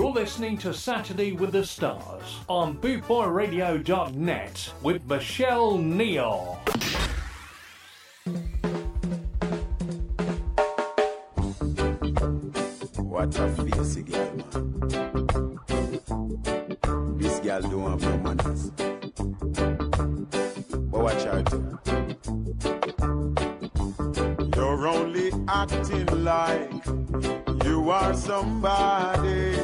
You're listening to Saturday with the Stars on bootboyradio.net with Michelle Neal. What a face girl, man. This girl don't have no manners. But watch her acting like you are somebody.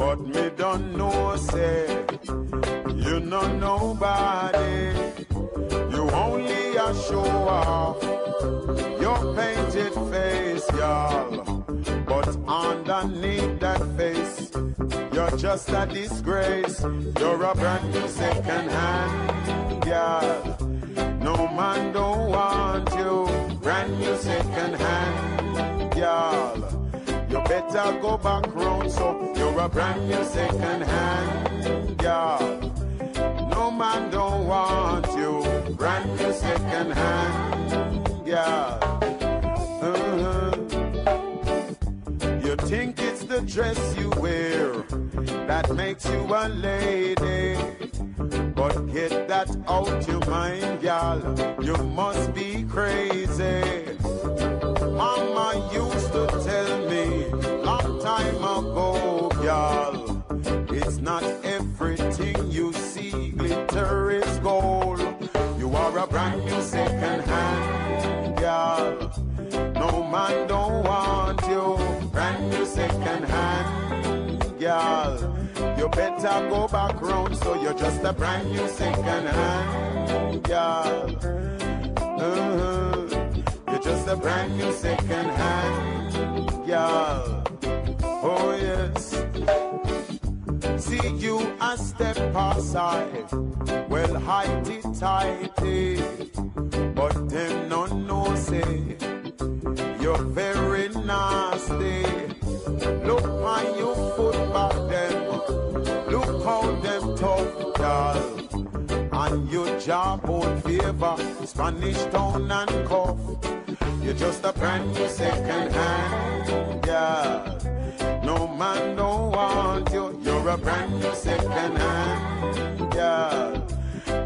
But me don't know, say, you know nobody. You only a show off your painted face, y'all. But underneath that face, you're just a disgrace. You're a brand new second hand girl. No man don't want you. Brand new second hand girl. You better go back round, so you're a brand new second hand girl. No man don't want you. Brand new second hand girl. Uh-huh. You think it's the dress you wear that makes you a lady. But get that out your mind, gal. You must be crazy. Mama used to tell me long time ago, gal. It's not everything you see glitter is gold. You are a brand new second hand, gal. No man don't want you. Brand new second hand, gal. You better go back round, so you're just a brand new second hand, gal. Uh-huh. You're just a brand new second hand, gal. Oh yes. See you a step aside, well heighty tighty, but them no know say you're very Your favor Spanish town and cuff. You're just a brand new second hand, gal. No man don't want you. You're a brand new second hand, gal.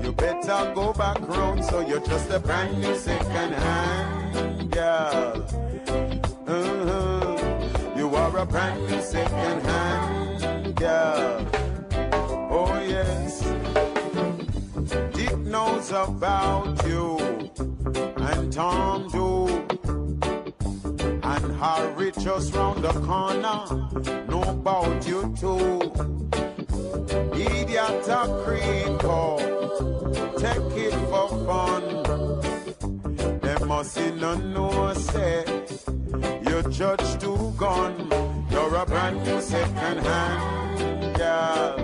You better go back round, so you're just a brand new second hand, gal. Uh-huh. You are a brand new second hand, gal. Oh yes. Knows about you, and Tom do. And Harry just round the corner, know about you too. Idiot a creepo, take it for fun. Them must no say you judge to gun. You're a brand new second hand girl.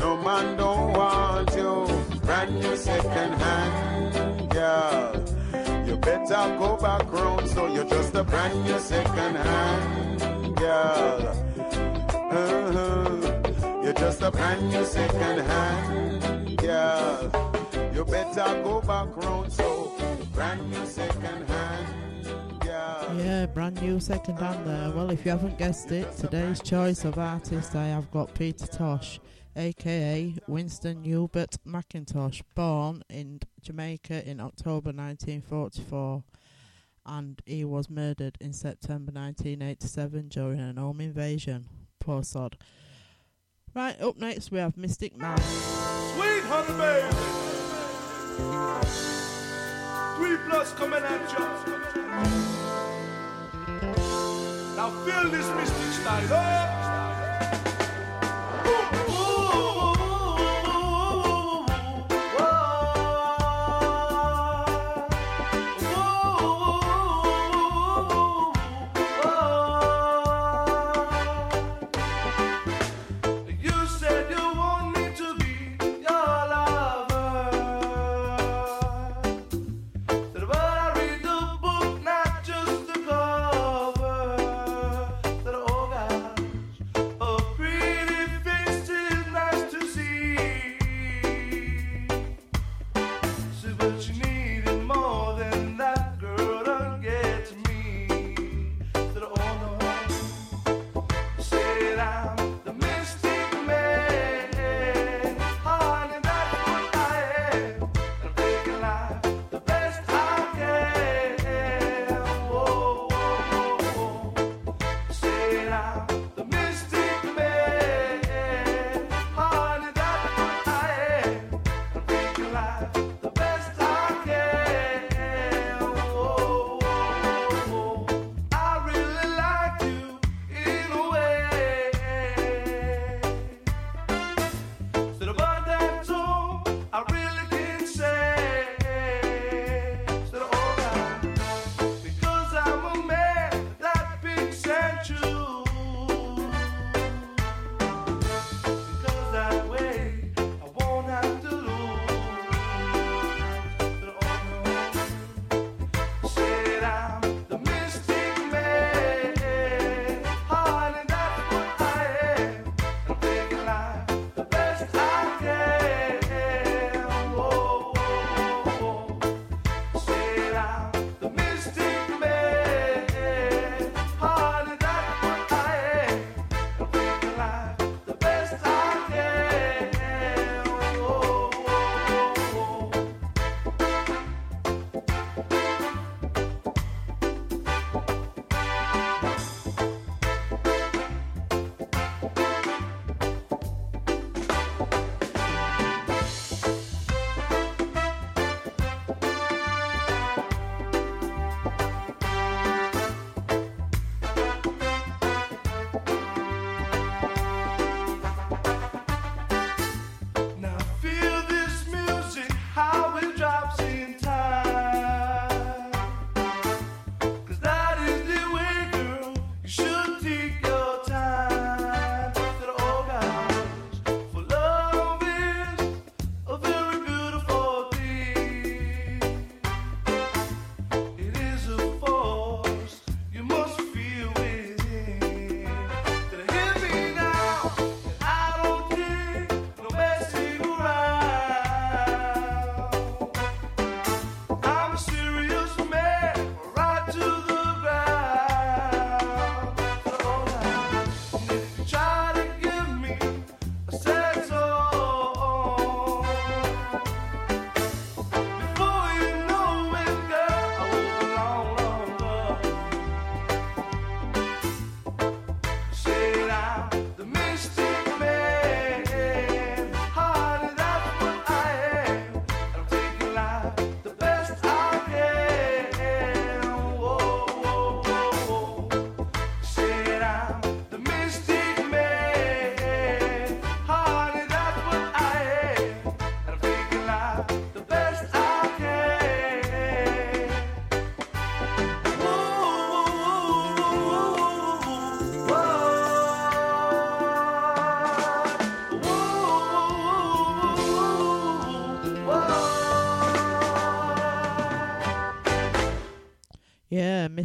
No man don't want you. Brand new second hand girl. You better go back round, so you're just a brand new second hand girl. Uh-huh. You're just a brand new second hand girl. You better go back round, so brand new second hand. Yeah, brand new second hand there. Well, if you haven't guessed it, today's choice of artist I have got Peter Tosh, aka Winston Hubert McIntosh, born in Jamaica in October 1944, and he was murdered in September 1987 during an home invasion. Poor sod. Right, up next we have Mystic Man. Sweet honey baby. Three plus coming at you. Now feel this mystic style. Oh.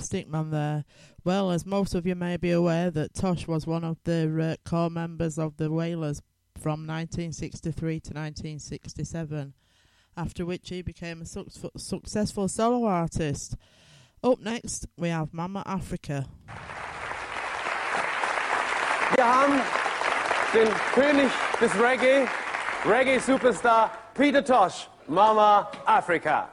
Stickman, there. Well, as most of you may be aware, that Tosh was one of the uh, core members of the Wailers from 1963 to 1967, after which he became a su- successful solo artist. Up next, we have Mama Africa. Wir haben den König des Reggae, Reggae-Superstar Peter Tosh, Mama Africa.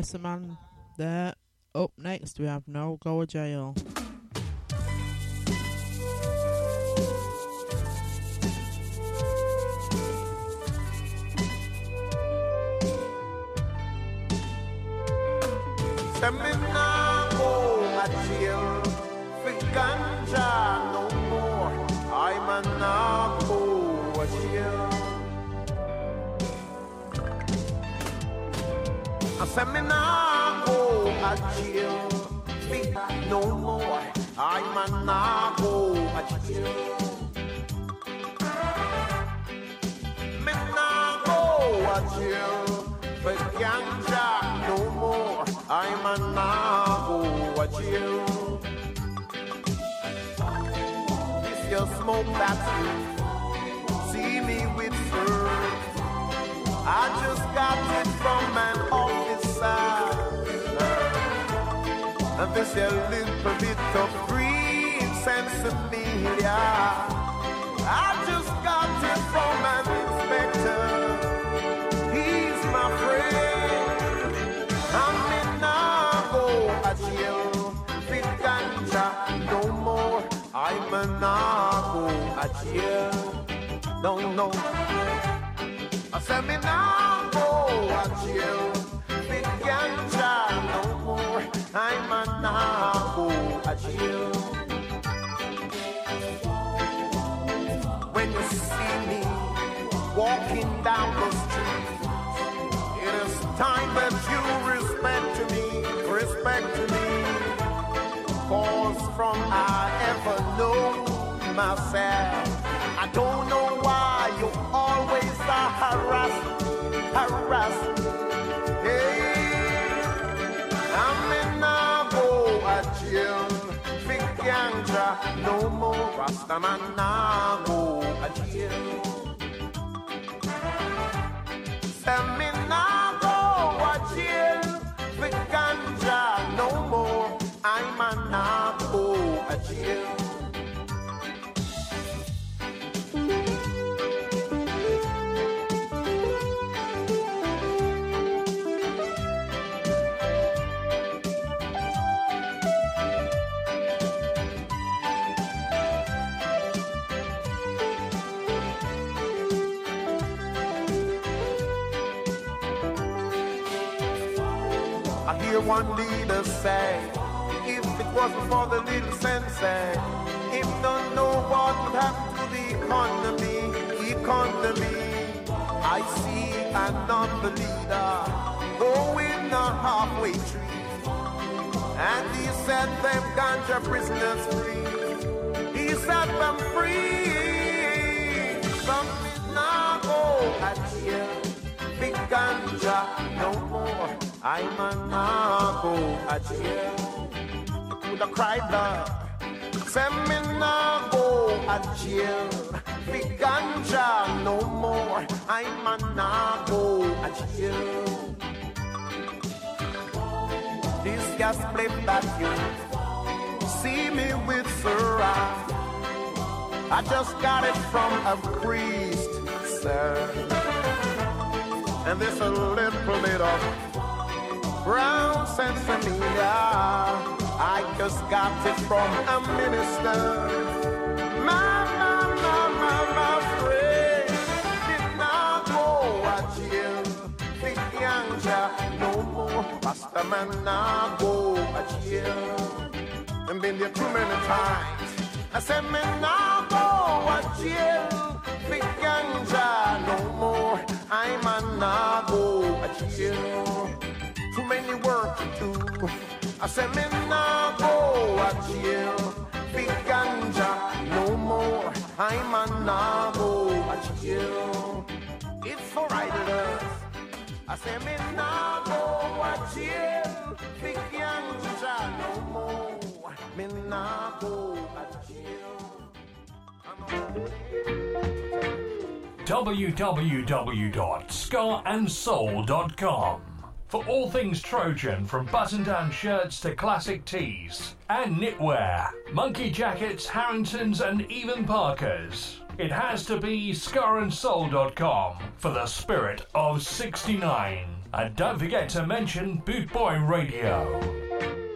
Downpressor Man there. Up oh, next, we have No Go Jail. A ganja no say me nah go a jail for no more. I'm a nah go a jail. Me nah go a jail for ganja no more. I'm a nah go a jail. This your smoke that's you. See me with fur. I just got it from an This a little bit of green sensimilla. I just got it from an inspector. He's my friend. I'm in Nago a jail. Big ganja no more. I'm a Nago a jail. No, no. I said me Nago a jail. Big ganja no more. I'm a Nago a. When you see me walking down the street. It is time that you respect me, respect me. Cause from I ever know myself, I don't know why you always are harassing, harassing. Ganja, no more Rastaman Nabo a jail. Send me another leader going a halfway tree, and he set them ganja prisoners free. He set them free. Some did not go at jail. Big ganja, no more. I'm a nago a jail. Would have cried love. Send me nago a jail. Big ganja, no more. I'm a nago a jail. This gas flip that you see me with Sarah. I just got it from a priest, sir. And there's a little bit of brown sensimilla. I just got it from a minister. Pastor man, not go a. And been there too many times. I said, me now go a jail. Big ganja, no more. I'm a now go a jail. Too many work to do. I said, me now go a jail. Big ganja, no more. I'm a now say me now go a jail, big no more. Me now go www.scarandsoul.com for all things Trojan from button down shirts to classic tees and knitwear, monkey jackets, Harringtons, and even Parkas it has to be scarandsoul.com for the spirit of 69. And don't forget to mention Boot Boy Radio.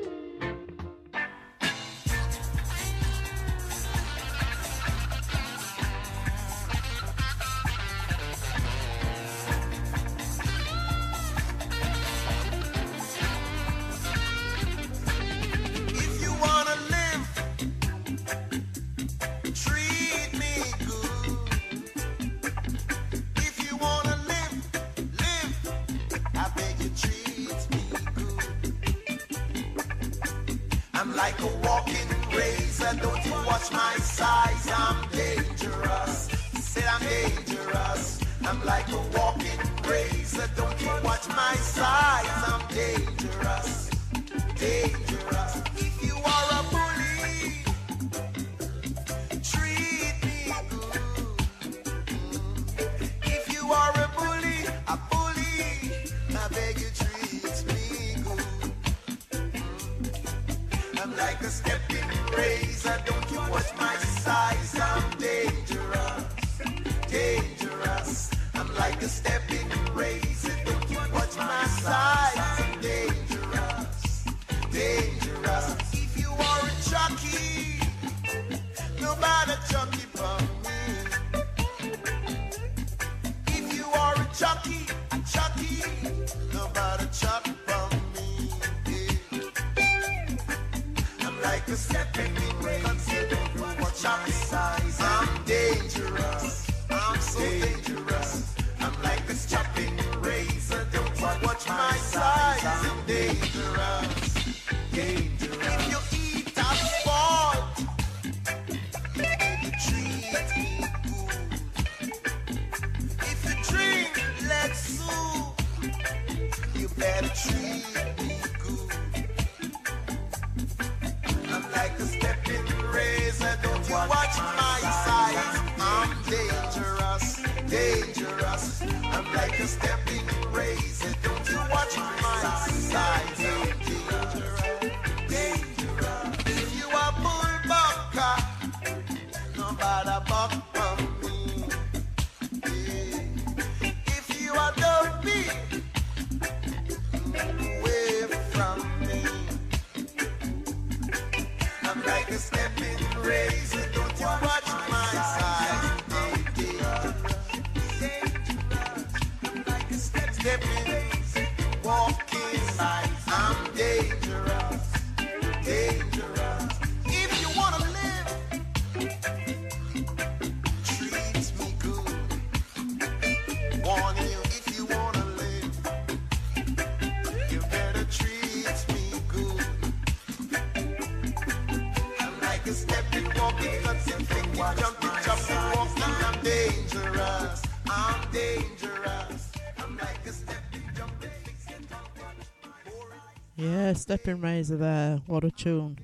uh, Stepping Razor there. What a tune.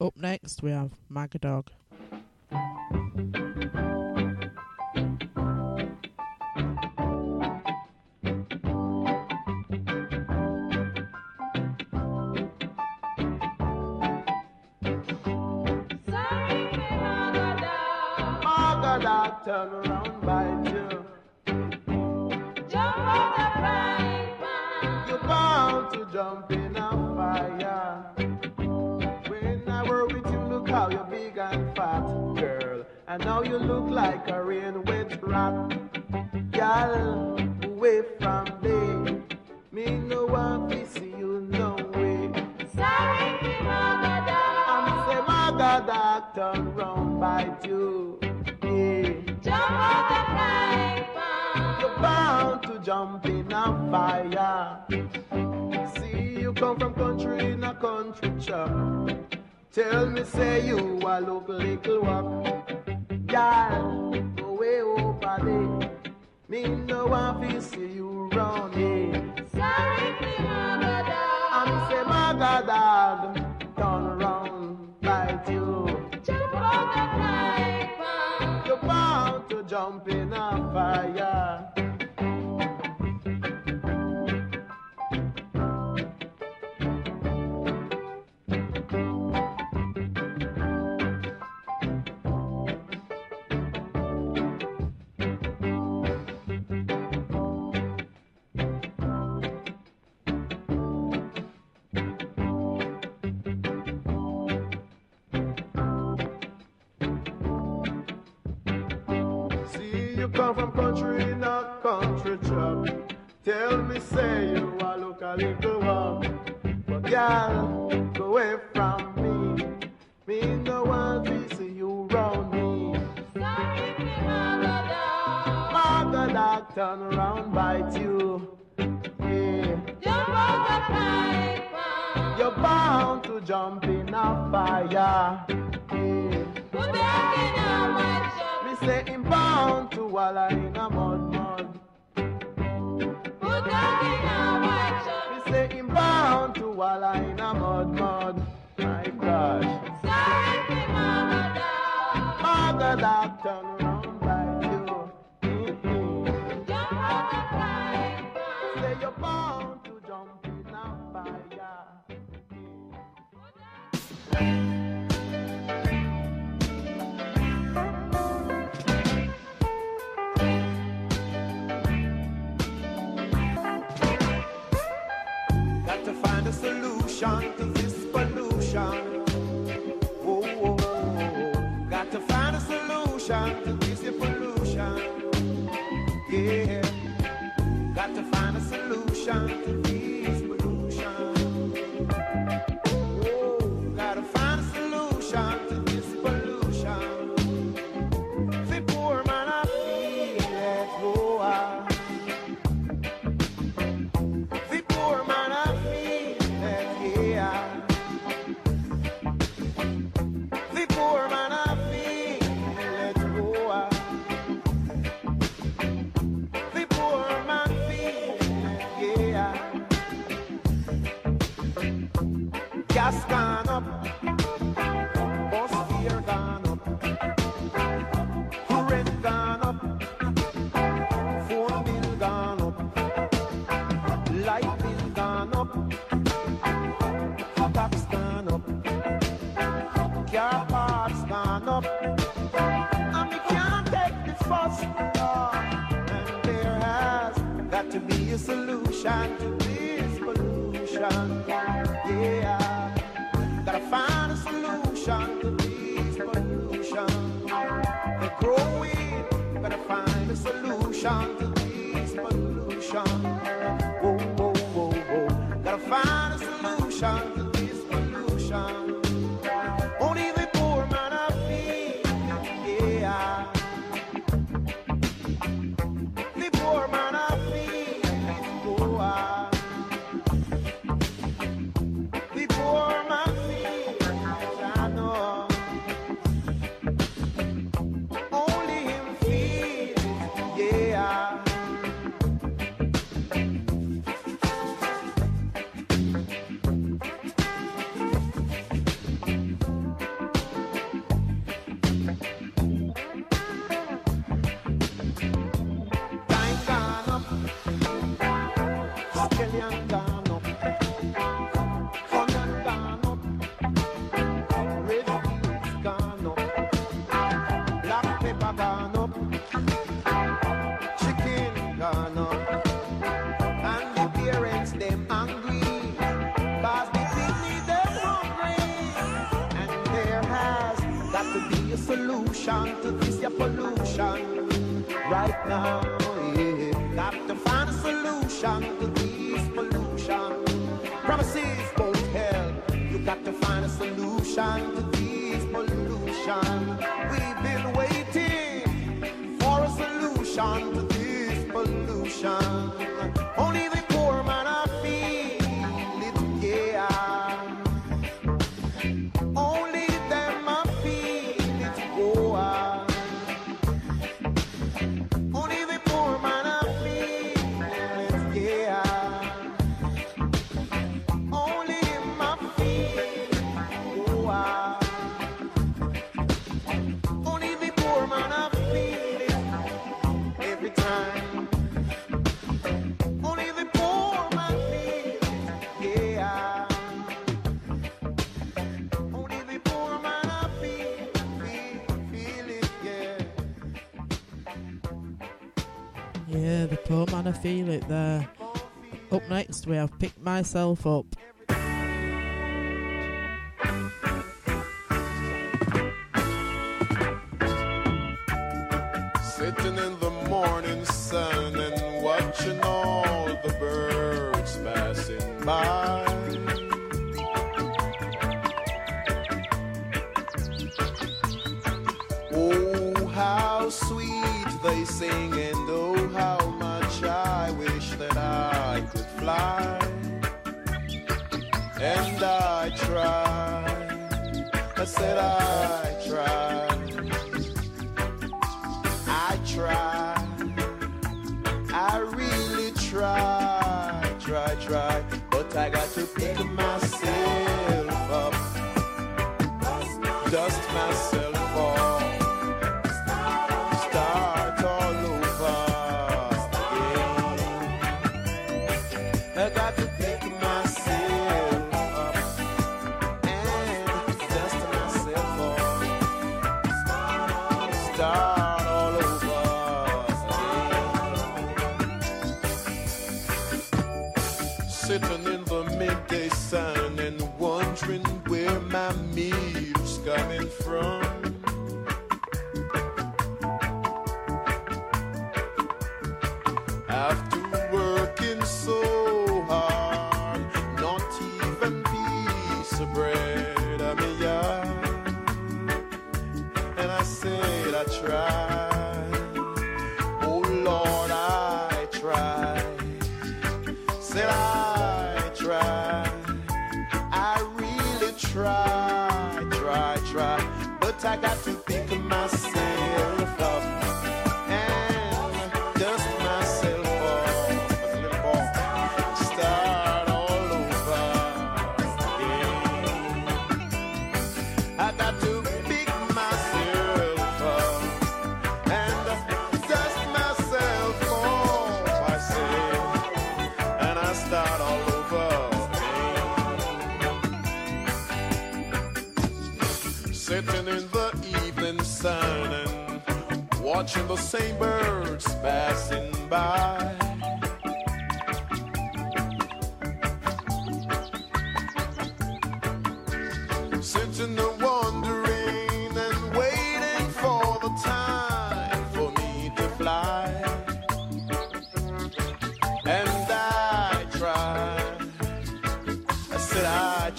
Up next, we have Maga Dog. And now you look like a rain with rat, Gal, away from me. Me no want to see you no way. Sorry, Maga Dog. I'm say Maga Dog, turn round by you. Yeah. Jump out the frying. You're bound to jump in a fire. See, you come from country in a country chap. Tell me, say you a look little one. Need no I feel see you running. You come from country, in a country chop. Tell me, say you are look a little warm. But girl, go away from me. Me no want to see you round me. Sorry, me Mother dog turn around, bite you. Yeah. Jump over pipe. You're bound to jump in a fire. all it. solution to this pollution. oh, whoa, whoa. Got to find a solution to this pollution. Yeah. Got to find a solution to this. sky. Got to be a solution to this your pollution right now. Yeah. Got to find a solution to this pollution. Promises don't help. You got to find a solution to this pollution. We've been waiting for a solution to this pollution. Oh Man, I feel it there. Up next, we have Pick Myself Up. said I tried. I tried. I really tried, tried, tried. But I got to pick myself. my meals coming from.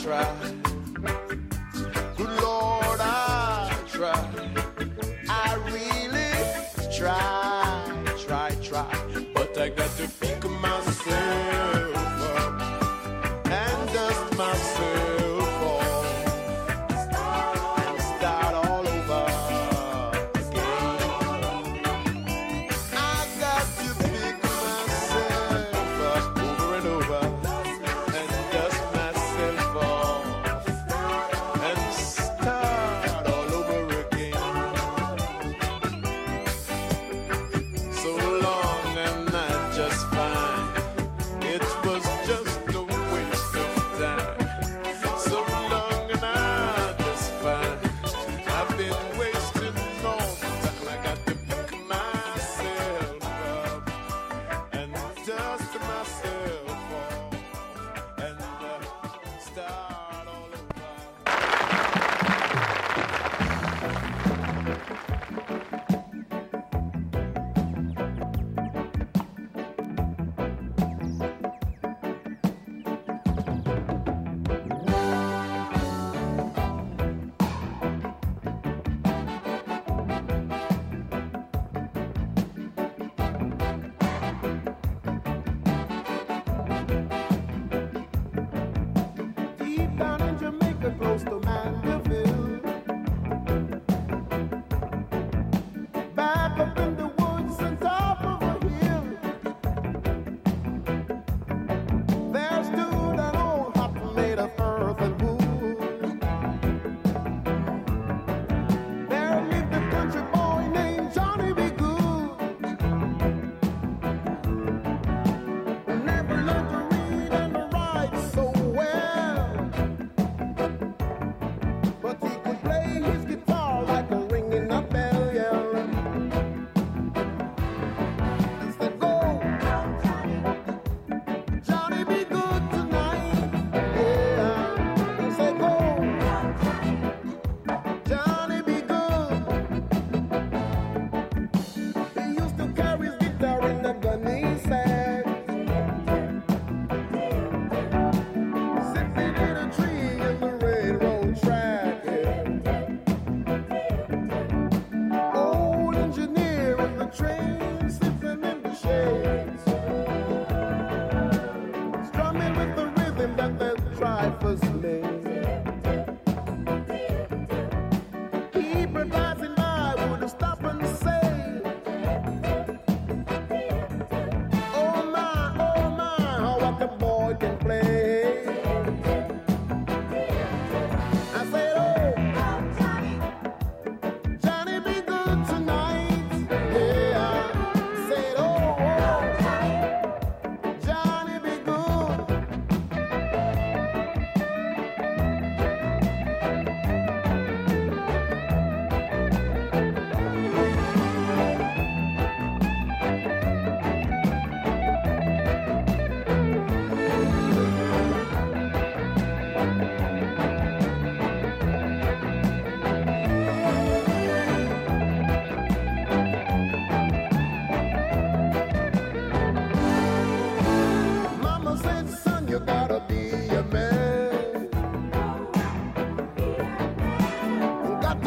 try.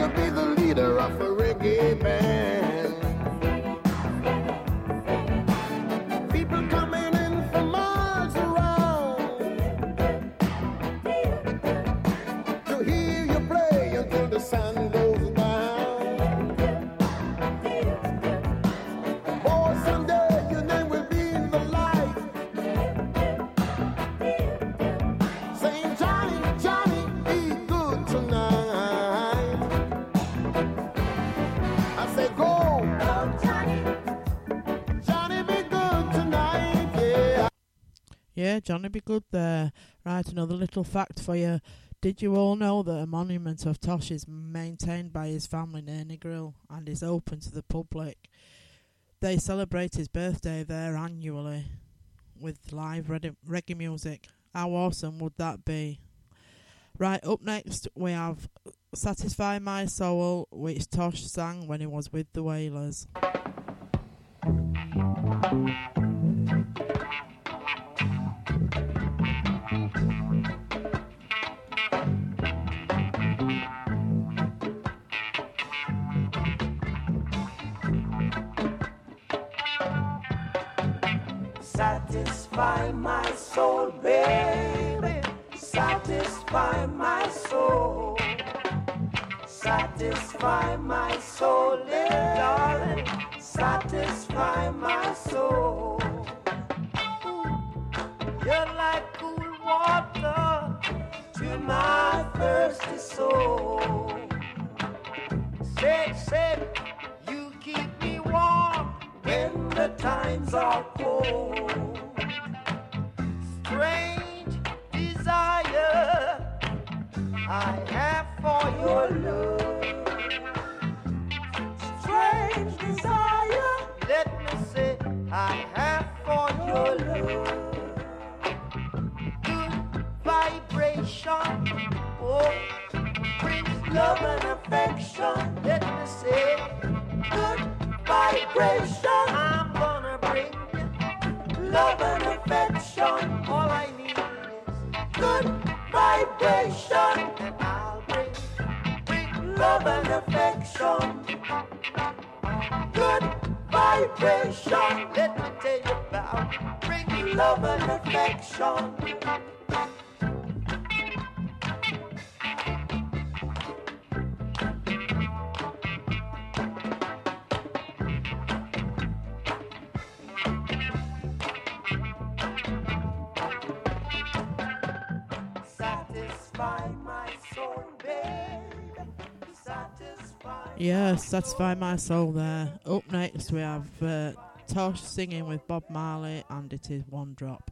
To be the leader of a reggae band. Yeah, Johnny B. Goode there. Right, another little fact for you. Did you all know that a monument of Tosh is maintained by his family near Negril and is open to the public? They celebrate his birthday there annually with live reggae music. How awesome would that be? Right, up next we have Satisfy My Soul, which Tosh sang when he was with the Wailers. Satisfy my soul, baby. Satisfy my soul. Satisfy my soul, little darling. Satisfy my soul. You're like cool water to my thirsty soul. Say, say, you keep me warm when the times are cold. Strange desire I have for your love. Strange desire, let me say, I have for your love. Good vibration, oh, brings love and affection. Let me say, good vibration. I'm gonna bring love and affection. Vibration, I'll bring, bring love and affection. Good vibration. Let me tell you about bring love and affection. Yeah, Satisfy My Soul there. Up next we have uh, Tosh singing with Bob Marley and it is One Drop.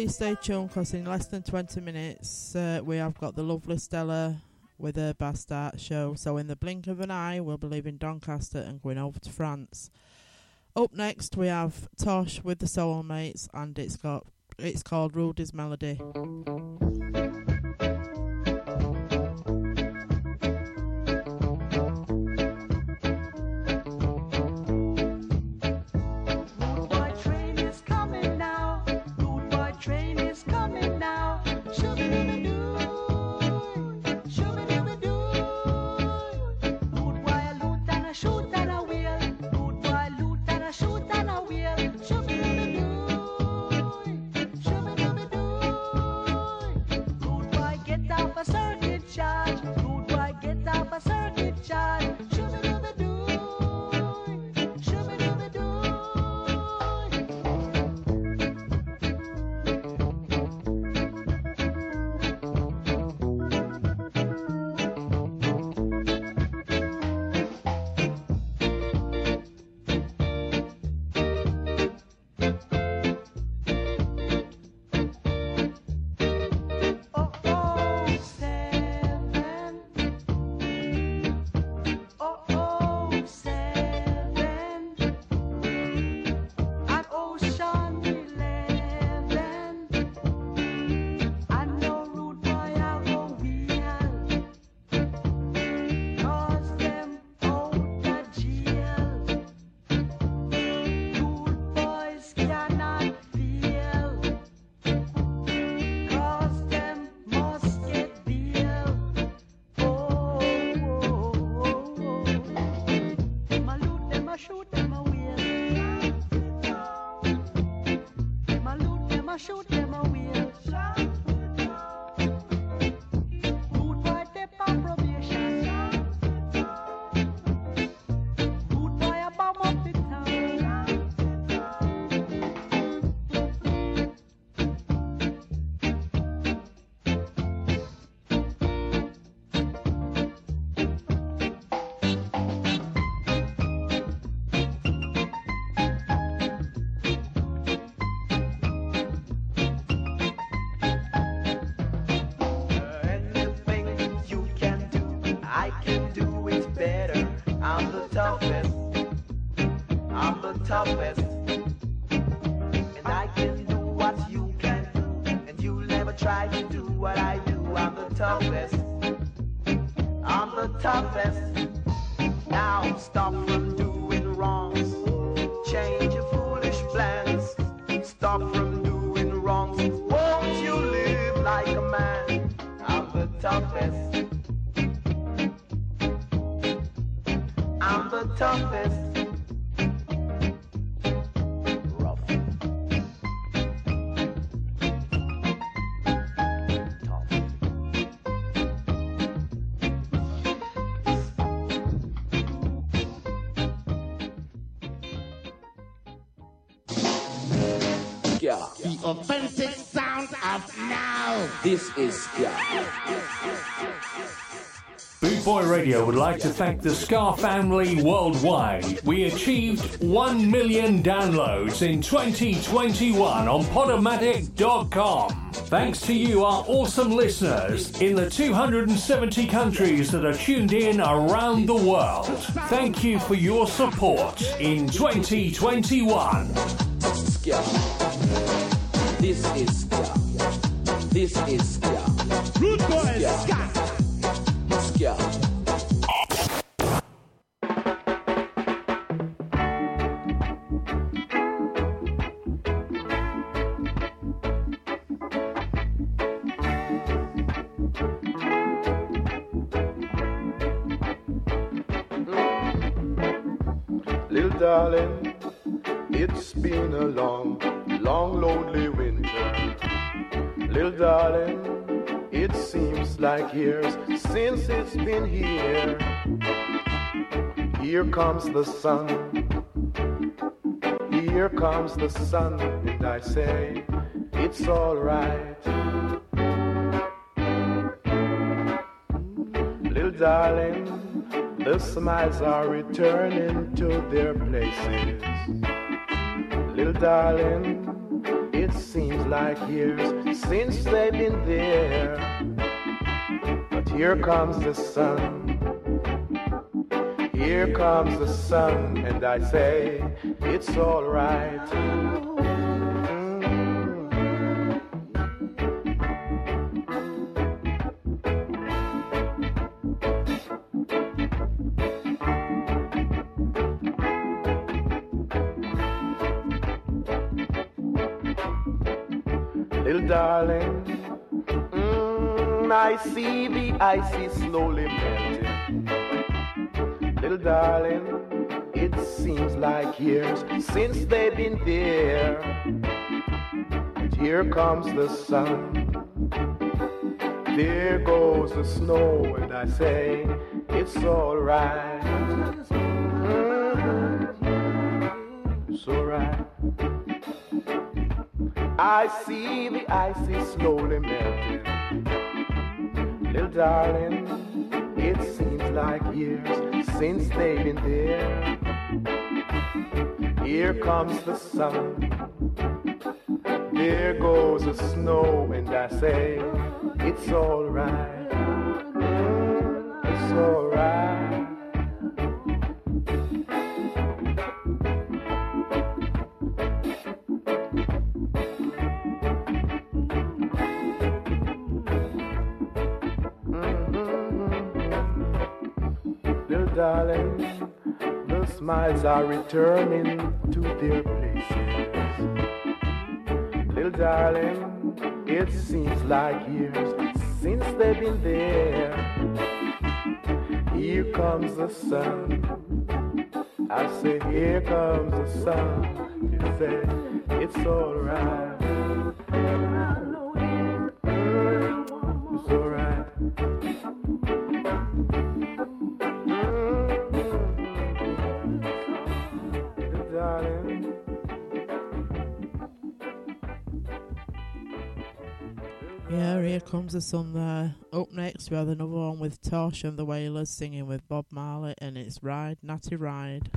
please stay tuned because in less than 20 minutes uh, we have got the lovely Stella with her Bastard show. So, in the blink of an eye, we'll be leaving Doncaster and going over to France. Up next, we have Tosh with the Soulmates, and it's got it's called Rudy's Melody. Toughest. Now stop from this is yeah. Boot Boy Radio would like to thank the Scar family worldwide. We achieved 1 million downloads in 2021 on Podomatic.com. Thanks to you, our awesome listeners in the 270 countries that are tuned in around the world. Thank you for your support in 2021. Yeah. This is yeah. This is yeah. Rude boys. Yeah. Yeah. Little darling, it's been a long, long, lonely like years since it's been here. Here comes the sun. Here comes the sun, and I say, it's alright. Little darling, the smiles are returning to their places. Little darling, it seems like years since they've been there. Here comes the sun. Here comes the sun, and I say, it's alright. See the ice is slowly melting. Little darling, it seems like years since they've been there. And here comes the sun. There goes the snow, and I say, it's alright. Mhm. It's alright. I see the ice is slowly melting. Little darling, it seems like years since they've been there. Here comes the sun. There goes the snow, and I say, it's alright. It's alright. The are returning to their places. Little darling, it seems like years since they've been there. Here comes the sun. I say, here comes the sun. You say, it's alright. Comes the sun there. Up next, we have another one with Tosh and the Wailers singing with Bob Marley, and it's Ride, Natty Ride.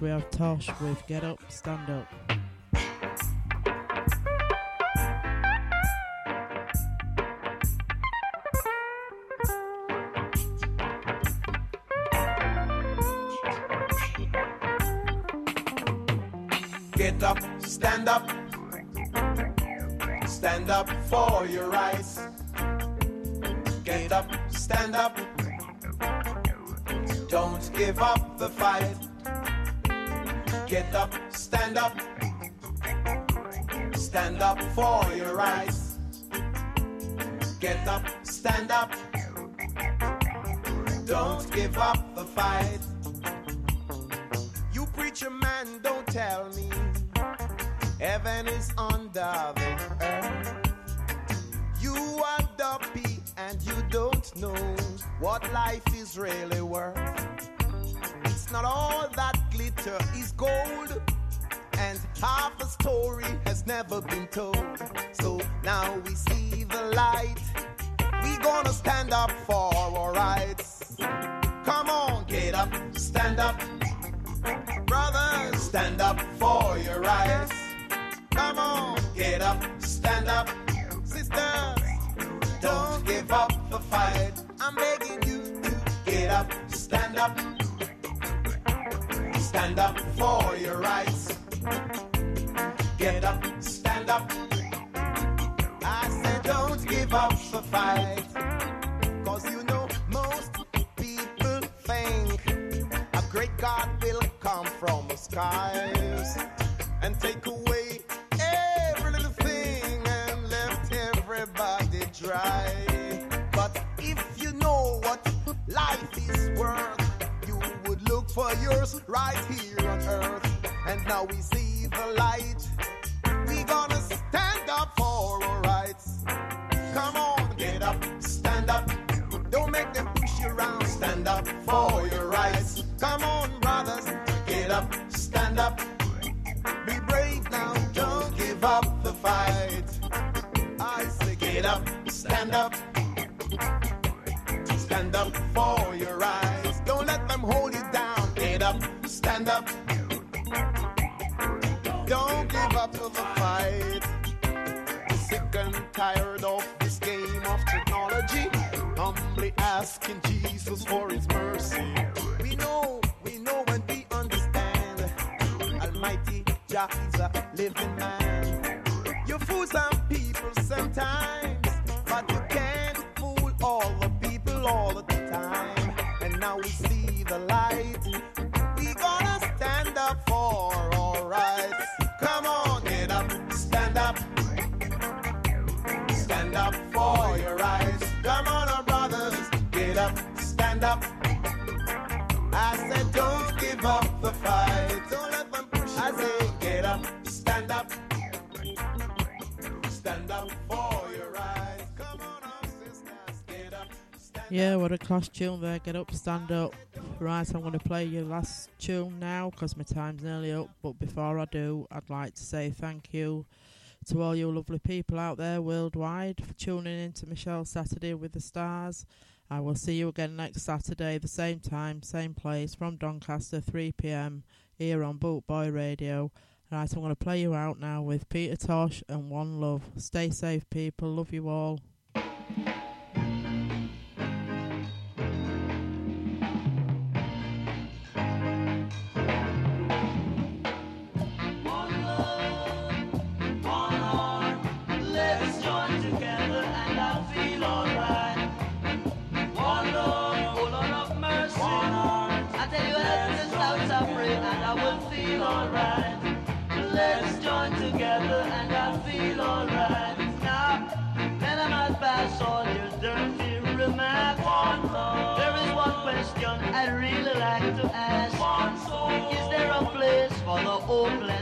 We have Tosh with Get Up, Stand Up. Fight! I'm begging you to get up, stand up, stand up for your rights. Get up, stand up. I said, don't give up the fight. Cause you know, most people think a great God will come from the sky. and now we see the light. We gonna stand up for our rights. Come on, get up, stand up. Don't make them push you around. Stand up for your rights. Come on, brothers, get up, stand up. Be brave now, don't give up the fight. I say, get up, stand up. Stand up for Tire. Stand up for your rights. Come on up, up. Stand yeah, what a class tune there. Get up, stand up. Right, I'm going to play your last tune now because my time's nearly up. But before I do, I'd like to say thank you to all you lovely people out there worldwide for tuning in to Michelle Saturday with the Stars. I will see you again next Saturday, the same time, same place, from Doncaster, 3 pm, here on Boot Boy Radio. Right, I'm going to play you out now with Peter Tosh and One Love. Stay safe, people. Love you all. old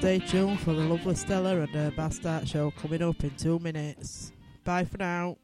stay tuned for the lovely Stella and her Bastard show coming up in two minutes. Bye for now.